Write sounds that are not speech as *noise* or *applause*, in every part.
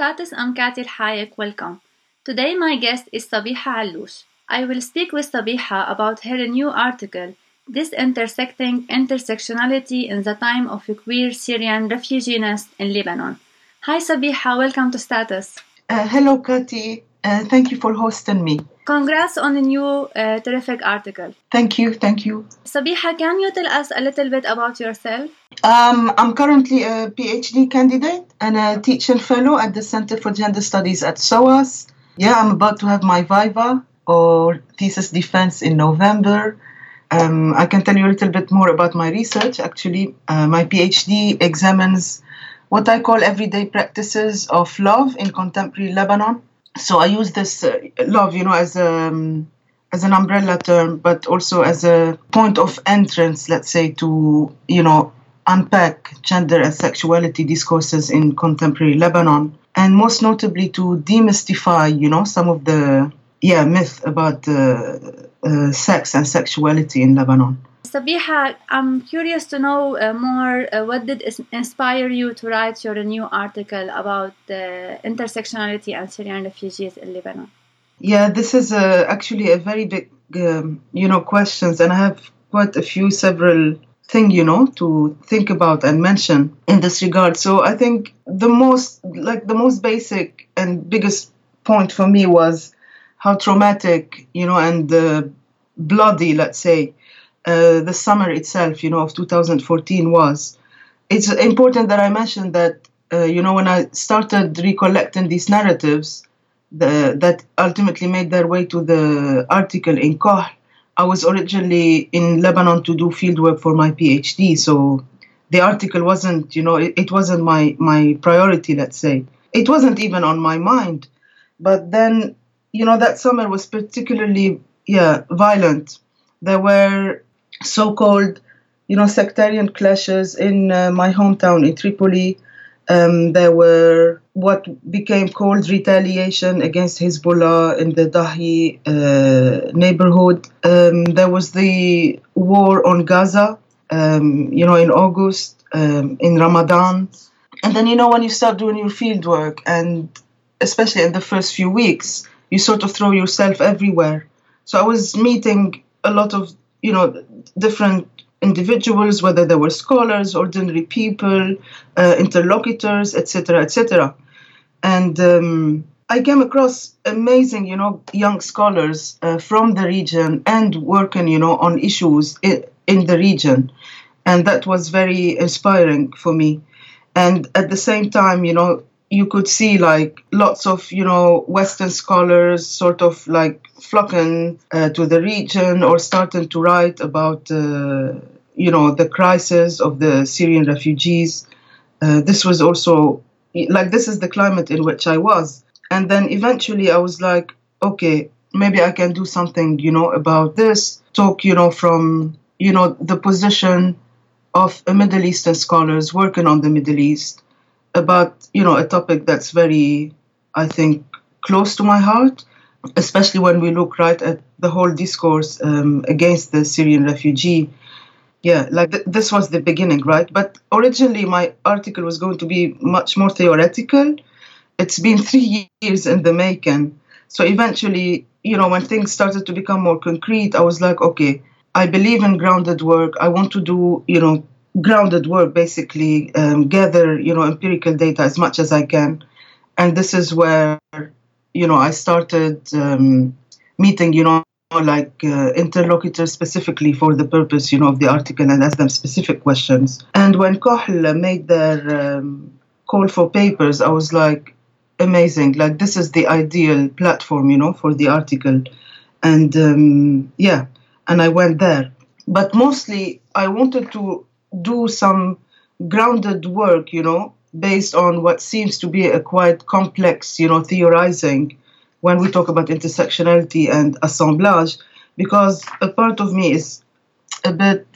Status, I'm Katty Alhayek. Welcome. Today, my guest is Sabiha Allouche. I will speak with Sabiha about her new article, Dis-Intersecting Intersectionality in the Time of a Queer Syrian Refugee in Lebanon. Hi, Sabiha. Welcome to Status. Uh, hello, Katty. Uh, thank you for hosting me. Congrats on a new uh, terrific article. Thank you, thank you. Sabiha, can you tell us a little bit about yourself? Um, I'm currently a PhD candidate and a teaching fellow at the Center for Gender Studies at SOAS. Yeah, I'm about to have my viva or thesis defense in November. Um, I can tell you a little bit more about my research. Actually, uh, my PhD examines what I call everyday practices of love in contemporary Lebanon so I use this uh, love, you know, as a um, as an umbrella term, but also as a point of entrance, let's say, to you know unpack gender and sexuality discourses in contemporary Lebanon, and most notably to demystify, you know, some of the yeah myth about uh, uh, sex and sexuality in Lebanon. Sabiha, I'm curious to know uh, more. Uh, what did inspire you to write your new article about the intersectionality and Syrian refugees in Lebanon? Yeah, this is uh, actually a very big, um, you know, questions, and I have quite a few, several thing, you know, to think about and mention in this regard. So I think the most, like the most basic and biggest point for me was how traumatic, you know, and uh, bloody, let's say, uh, the summer itself, you know, of 2014 was. It's important that I mentioned that, uh, you know, when I started recollecting these narratives the, that ultimately made their way to the article in Kohl, I was originally in Lebanon to do fieldwork for my PhD. So the article wasn't, you know, it, it wasn't my, my priority, let's say. It wasn't even on my mind. But then, you know, that summer was particularly, yeah, violent. There were so-called, you know, sectarian clashes in uh, my hometown in Tripoli. Um, there were what became called retaliation against Hezbollah in the Dahieh uh, neighborhood. Um, there was the war on Gaza, um, you know, in August, um, in Ramadan. And then, you know, when you start doing your field work, and especially in the first few weeks, you sort of throw yourself everywhere. So I was meeting a lot of you know, different individuals, whether they were scholars, ordinary people, uh, interlocutors, etc., etc. And um, I came across amazing, you know, young scholars uh, from the region and working, you know, on issues in, in the region, and that was very inspiring for me. And at the same time, you know, you could see like lots of you know western scholars sort of like flocking uh, to the region or starting to write about uh, you know the crisis of the syrian refugees. Uh, this was also like this is the climate in which i was. And then eventually i was like okay maybe i can do something you know about this. Talk you know from you know the position of middle eastern scholars working on the middle east about you know a topic that's very, I think, close to my heart, especially when we look right at the whole discourse um, against the Syrian refugee. Yeah, like th- this was the beginning, right? But originally, my article was going to be much more theoretical. It's been *laughs* three years in the making. So eventually, you know, when things started to become more concrete, I was like, okay, I believe in grounded work. I want to do, you know, grounded work basically um, gather you know empirical data as much as i can. And this is where you know i started um, meeting you know like uh, interlocutors specifically for the purpose you know of the article and ask them specific questions. And when Kohl made their um, call for papers i was like amazing. Like this is the ideal platform you know for the article. And um, yeah and i went there. But mostly i wanted to do some grounded work, you know, based on what seems to be a quite complex, you know, theorizing when we talk about intersectionality and assemblage, because a part of me is a bit,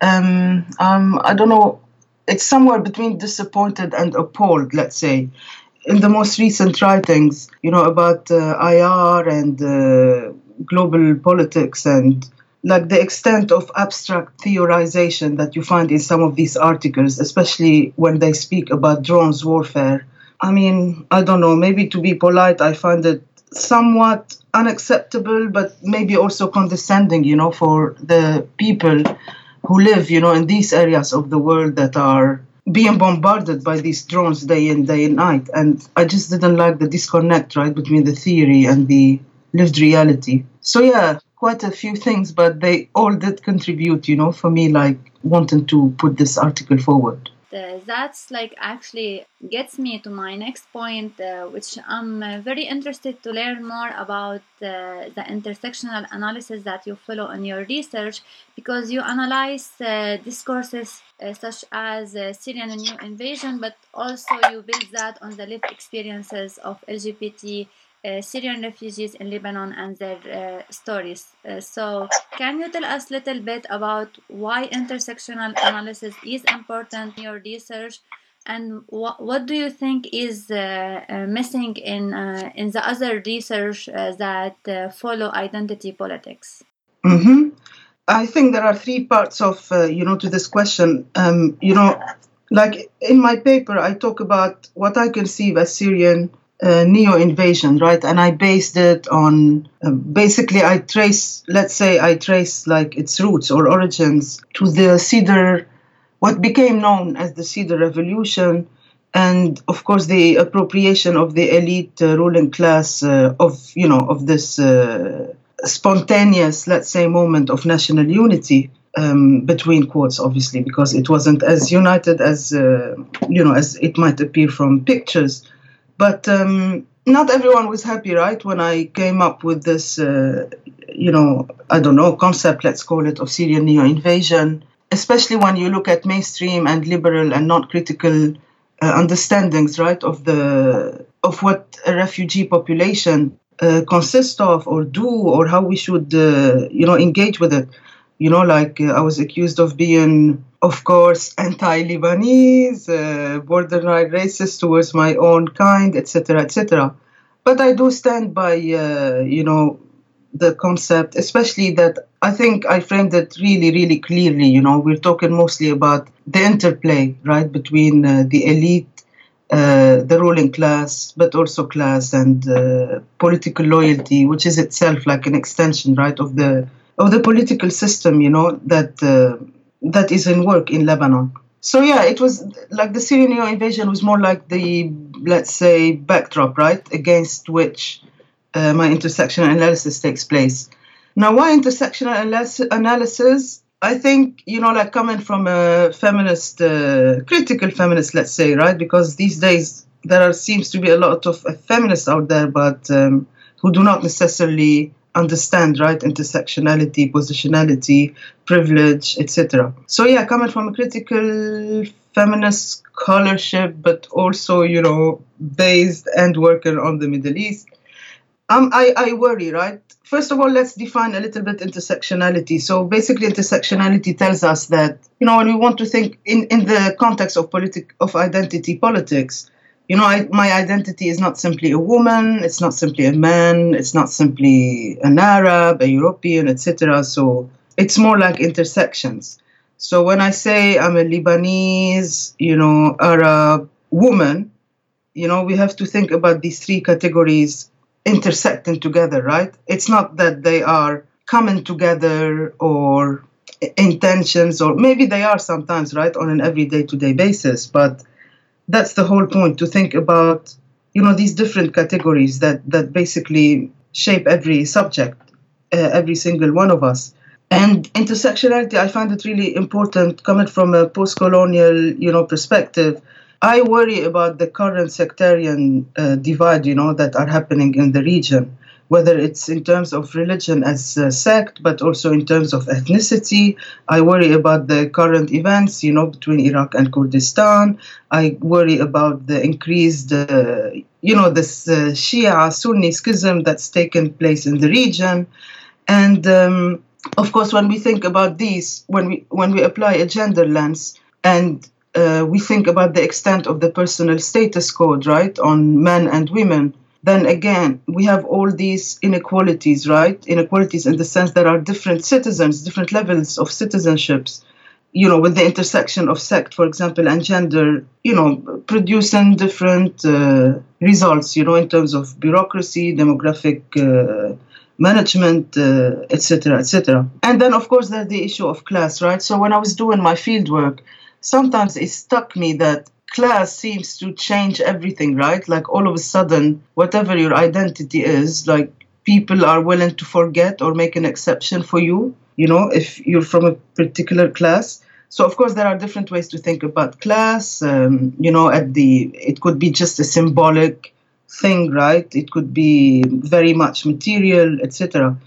um, um, I don't know, it's somewhere between disappointed and appalled, let's say. In the most recent writings, you know, about uh, IR and uh, global politics and like the extent of abstract theorization that you find in some of these articles, especially when they speak about drones warfare, I mean, I don't know, maybe to be polite, I find it somewhat unacceptable, but maybe also condescending, you know, for the people who live, you know, in these areas of the world that are being bombarded by these drones day in, day and night. And I just didn't like the disconnect, right, between the theory and the lived reality. So, yeah, quite a few things, but they all did contribute, you know, for me, like wanting to put this article forward. Uh, that's like actually gets me to my next point, uh, which I'm uh, very interested to learn more about uh, the intersectional analysis that you follow in your research because you analyze uh, discourses uh, such as Syrian neo invasion, but also you build that on the lived experiences of LGBT Syrian refugees in Lebanon and their uh, stories. Uh, so, can you tell us a little bit about why intersectional analysis is important in your research, and wh- what do you think is uh, uh, missing in uh, in the other research that follow identity politics? Mm-hmm. I think there are three parts of you know to this question. Um, you know, like in my paper, I talk about what I conceive as Syrian uh, neo invasion, right? And I based it on uh, basically I trace, let's say, I trace like its roots or origins to the Cedar, what became known as the Cedar Revolution, and of course the appropriation of the elite uh, ruling class uh, of you know of this uh, spontaneous, let's say, moment of national unity. Um, between quotes, obviously, because it wasn't as united as uh, you know as it might appear from pictures but um, not everyone was happy, right? When I came up with this, uh, you know, I don't know, concept, let's call it, of Syrian neo invasion, especially when you look at mainstream and liberal and not critical uh, understandings, right, of the of what a refugee population uh, consists of or do or how we should, uh, you know, engage with it. You know, like uh, I was accused of being of course, anti-Lebanese, uh, borderline racist towards my own kind, etc., etc. But I do stand by, uh, you know, the concept, especially that I think I framed it really, really clearly. You know, we're talking mostly about the interplay, right, between uh, the elite, uh, the ruling class, but also class and uh, political loyalty, which is itself like an extension, right, of the of the political system. You know that uh, that is in work in Lebanon. So yeah, it was like the Syrian invasion was more like the let's say backdrop, right, against which uh, my intersectional analysis takes place. Now, why intersectional analysis? I think you know, like coming from a feminist, uh, critical feminist, let's say, right, because these days there are, seems to be a lot of feminists out there, but um, who do not necessarily understand right intersectionality positionality privilege etc so yeah coming from a critical feminist scholarship but also you know based and working on the middle east um, I, I worry right? First of all let's define a little bit intersectionality. So basically intersectionality tells us that you know when we want to think in, in the context of politic of identity politics you know, I, my identity is not simply a woman, it's not simply a man, it's not simply an Arab, a European, etc. So it's more like intersections. So when I say I'm a Lebanese, you know, Arab woman, you know, we have to think about these three categories intersecting together, right? It's not that they are coming together or intentions, or maybe they are sometimes, right, on an everyday to day basis, but that's the whole point to think about you know these different categories that that basically shape every subject uh, every single one of us. And intersectionality i find it really important coming from a post-colonial you know perspective. I worry about the current sectarian uh, divide you know that are happening in the region whether it's in terms of religion as a sect, but also in terms of ethnicity. I worry about the current events, you know, between Iraq and Kurdistan. I worry about the increased, uh, you know, this uh, Shia Sunni schism that's taken place in the region. And um, of course, when we think about these, when we when we apply a gender lens and uh, we think about the extent of the personal status code, right, on men and women, then again, we have all these inequalities, right? Inequalities in the sense there are different citizens, different levels of citizenships. you know, with the intersection of sect, for example, and gender, you know, producing different uh, results, you know, in terms of bureaucracy, demographic uh, management, etc., uh, etc. Et and then, of course, there's the issue of class, right? So when I was doing my field work, sometimes it struck me that class seems to change everything, right? Like all of a sudden, whatever your identity is, like people are willing to forget or make an exception for you, you know, if you're from a particular class. So of course there are different ways to think about class. Um, you know, at the it could be just a symbolic thing, right? It could be very much material, etc.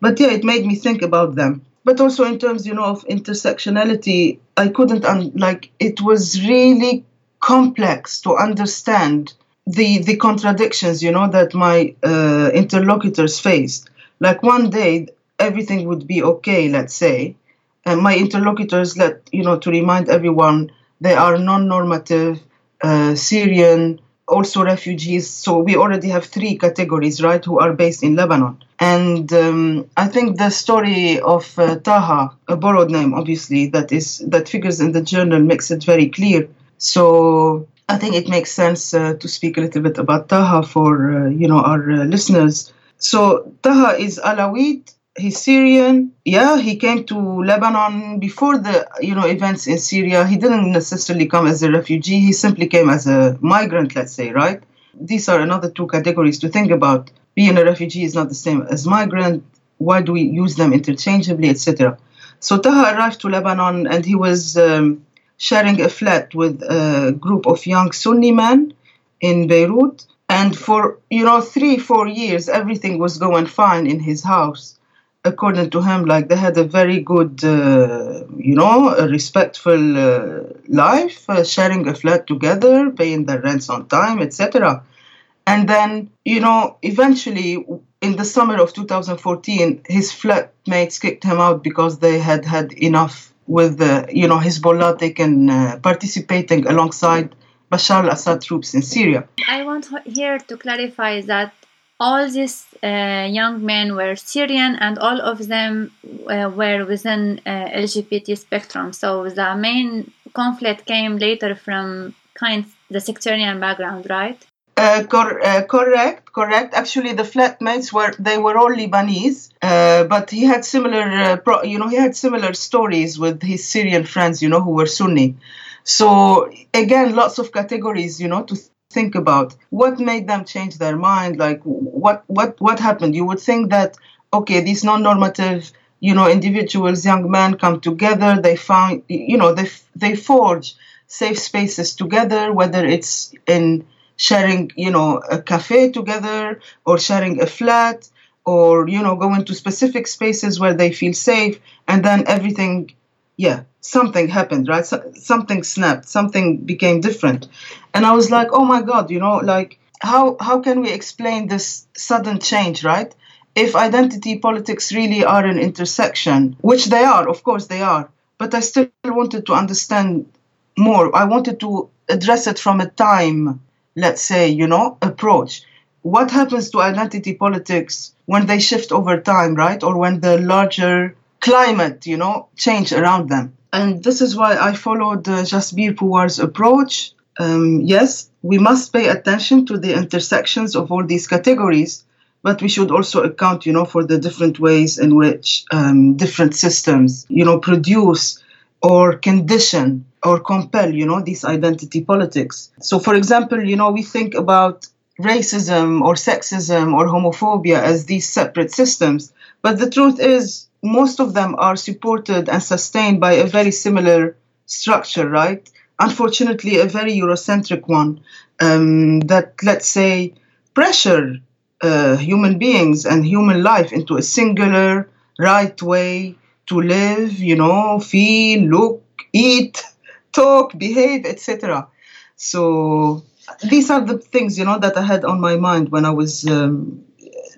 But yeah, it made me think about them. But also in terms, you know, of intersectionality, I couldn't un- like it was really complex to understand the the contradictions you know that my uh, interlocutors faced. Like one day everything would be okay let's say and my interlocutors let you know to remind everyone they are non-normative uh, syrian also refugees. So we already have three categories right who are based in lebanon. And um, i think the story of uh, taha a borrowed name obviously that is that figures in the journal makes it very clear so I think it makes sense uh, to speak a little bit about Taha for uh, you know our uh, listeners. So Taha is Alawite. He's Syrian. Yeah, he came to Lebanon before the you know events in Syria. He didn't necessarily come as a refugee. He simply came as a migrant. Let's say, right? These are another two categories to think about. Being a refugee is not the same as migrant. Why do we use them interchangeably, etc. So Taha arrived to Lebanon and he was. Um, sharing a flat with a group of young Sunni men in Beirut. And for, you know, three, four years, everything was going fine in his house. According to him, like they had a very good, uh, you know, respectful uh, life, uh, sharing a flat together, paying their rents on time, etc. And then, you know, eventually in the summer of 2014, his flatmates kicked him out because they had had enough with the, you know Hezbollah taken uh, participating alongside Bashar al-Assad troops in Syria. I want here to clarify that all these uh, young men were Syrian and all of them uh, were within uh, LGBT spectrum. So the main conflict came later from kind the sectarian background, right? Uh, cor- uh, correct, correct. Actually, the flatmates were they were all Lebanese, uh, but he had similar, uh, pro- you know, he had similar stories with his Syrian friends, you know, who were Sunni. So again, lots of categories, you know, to think about. What made them change their mind? Like, what what what happened? You would think that okay, these non-normative, you know, individuals, young men, come together. They find, you know, they they forge safe spaces together, whether it's in sharing, you know, a cafe together or sharing a flat or, you know, going to specific spaces where they feel safe and then everything, yeah, something happened, right? So, something snapped, something became different. And I was like, oh my God, you know, like, how, how can we explain this sudden change, right? If identity politics really are an intersection, which they are, of course they are, but I still wanted to understand more. I wanted to address it from a time let's say, you know, approach. What happens to identity politics when they shift over time, right? Or when the larger climate, you know, change around them. And this is why I followed uh, Jasbir Puar's approach. Um, yes, we must pay attention to the intersections of all these categories, but we should also account, you know, for the different ways in which um, different systems, you know, produce or condition or compel, you know, these identity politics. So, for example, you know, we think about racism or sexism or homophobia as these separate systems, but the truth is, most of them are supported and sustained by a very similar structure, right? Unfortunately, a very Eurocentric one um, that, let's say, pressure uh, human beings and human life into a singular, right way to live, you know, feel, look, eat, talk, behave, etc. So these are the things you know that I had on my mind when I was um,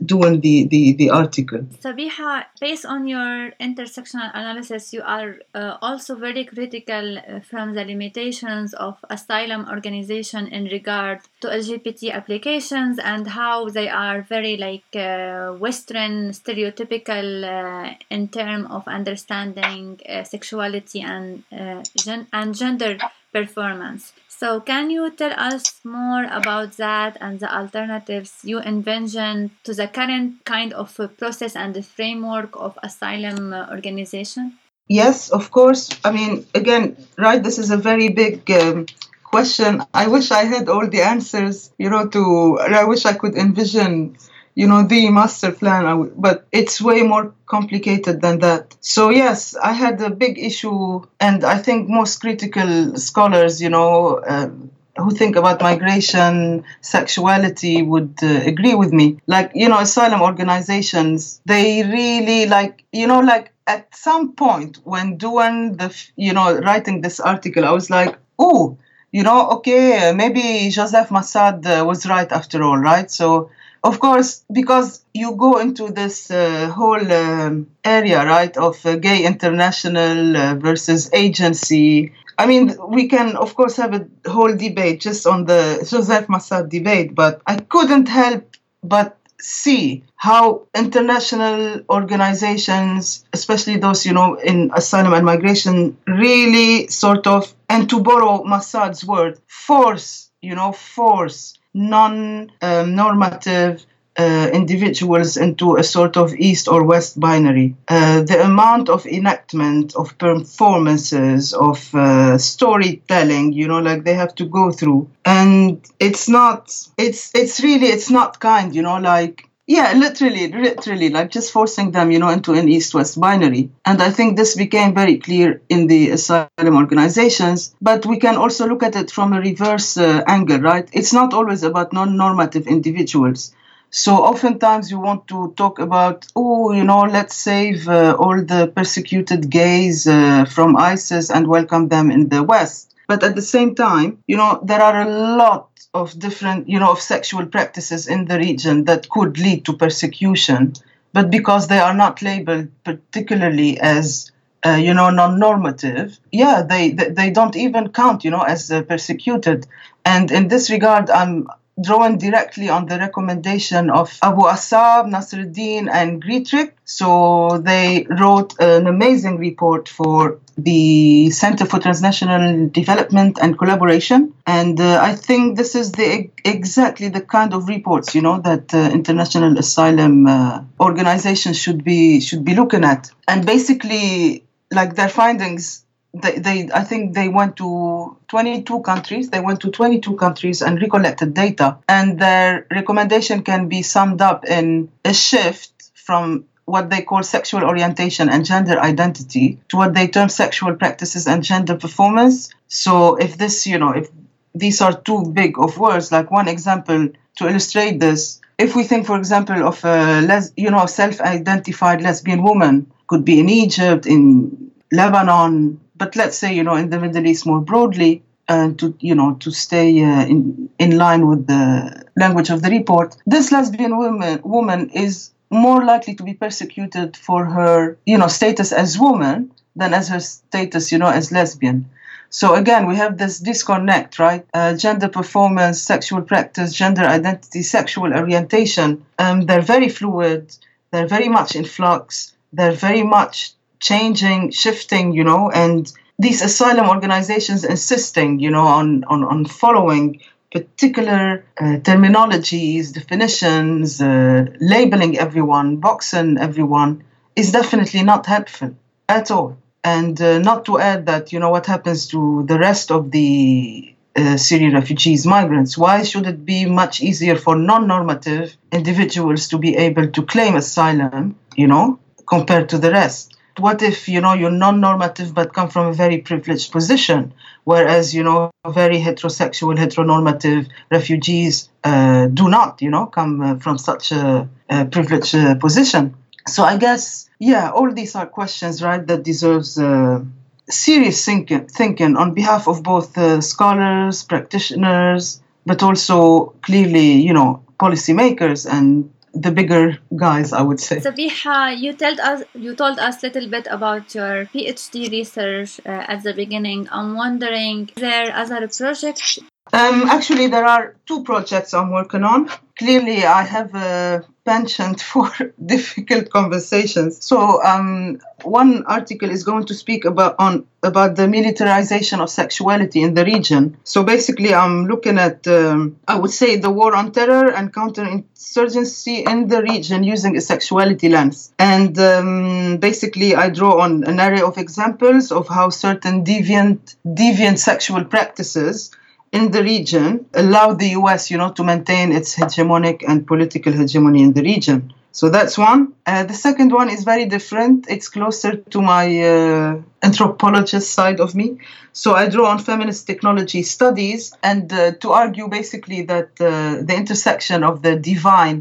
doing the, the, the article. Sabiha, based on your intersectional analysis, you are uh, also very critical uh, from the limitations of asylum organization in regard to LGBT applications and how they are very like uh, Western stereotypical uh, in terms of understanding uh, sexuality and uh, gen- and gender performance. So, can you tell us more about that and the alternatives you envision to the current kind of process and the framework of asylum organization? Yes, of course. I mean, again, right, this is a very big um, question. I wish I had all the answers, you know, to, I wish I could envision you know the master plan but it's way more complicated than that so yes i had a big issue and i think most critical scholars you know uh, who think about migration, sexuality would uh, agree with me. Like, you know, asylum organizations, they really like, you know, like at some point when doing the, you know, writing this article, I was like, oh, you know, okay, maybe Joseph Massad uh, was right after all, right? So of course, because you go into this uh, whole um, area, right, of uh, gay international uh, versus agency. I mean, we can, of course, have a whole debate just on the Joseph Massad debate, but I couldn't help but see how international organizations, especially those, you know, in asylum and migration, really sort of, and to borrow Massad's word, force, you know, force non-normative uh, individuals into a sort of east or west binary. Uh, the amount of enactment of performances, of uh, storytelling, you know, like they have to go through, and it's not, it's it's really, it's not kind, you know, like yeah, literally, literally, like just forcing them, you know, into an east-west binary. And I think this became very clear in the asylum organizations. But we can also look at it from a reverse uh, angle, right? It's not always about non-normative individuals. So oftentimes you want to talk about, oh, you know, let's save uh, all the persecuted gays uh, from ISIS and welcome them in the West. But at the same time, you know, there are a lot of different, you know, of sexual practices in the region that could lead to persecution. But because they are not labeled particularly as uh, you know, non-normative, yeah, they, they, don't even count, you know, as uh, persecuted. And in this regard, I'm drawn directly on the recommendation of Abu Assab, Nasser-Eddin, and Greatrick. So they wrote an amazing report for the Center for Transnational Development and Collaboration. And uh, I think this is the exactly the kind of reports, you know, that uh, international asylum uh, organizations should be should be looking at. And basically, like their findings they, they I think they went to 22 countries. They went to 22 countries and recollected data. And their recommendation can be summed up in a shift from what they call sexual orientation and gender identity to what they term sexual practices and gender performance. So if this, you know, if these are too big of words, like one example to illustrate this, if we think, for example, of a les- you know, self-identified lesbian woman, could be in Egypt, in Lebanon, but let's say you know in the Middle East more broadly, and to you know to stay uh, in in line with the language of the report, this lesbian woman woman is more likely to be persecuted for her you know status as woman than as her status you know as lesbian. So again, we have this disconnect, right? Uh, gender performance, sexual practice, gender identity, sexual orientation. Um, they're very fluid. They're very much in flux. They're very much changing, shifting, you know, and these asylum organizations insisting, you know, on, on, on following particular uh, terminologies, definitions, uh, labeling everyone, boxing everyone is definitely not helpful at all. And uh, not to add that, you know, what happens to the rest of the uh, Syrian refugees, migrants? Why should it be much easier for non normative individuals to be able to claim asylum, you know, compared to the rest? What if you know you're non-normative but come from a very privileged position whereas you know very heterosexual heteronormative refugees uh, do not you know come uh, from such a, a privileged uh, position. So i guess yeah all these are questions right that deserves uh, serious thinking, thinking on behalf of both uh, scholars practitioners but also clearly you know policymakers and the bigger guys, I would say. Sabiha, you told us you told us a little bit about your PhD research uh, at the beginning. I'm wondering, is there other projects? Um, actually, there are two projects I'm working on. Clearly, I have a penchant *laughs* for difficult conversations. So, um, one article is going to speak about on about the militarization of sexuality in the region. So, basically, I'm looking at um, I would say the war on terror and counterinsurgency in the region using a sexuality lens. And um, basically, I draw on an array of examples of how certain deviant deviant sexual practices in the region allow the US, you know, to maintain its hegemonic and political hegemony in the region. So that's one. Uh, the second one is very different. It's closer to my uh, anthropologist side of me. So I draw on feminist technology studies and uh, to argue basically that uh, the intersection of the divine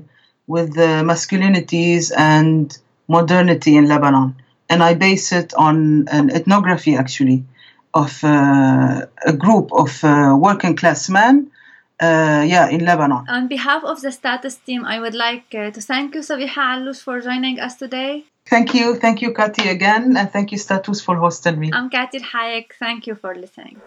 with the masculinities and modernity in Lebanon. And I base it on an ethnography actually of uh, a group of uh, working class men uh, yeah, in Lebanon. On behalf of the status team, I would like uh, to thank you, Sabiha Allouche, for joining us today. Thank you. Thank you, Katty, again. And thank you, Status, for hosting me. I'm Katty Alhayek. Thank you for listening.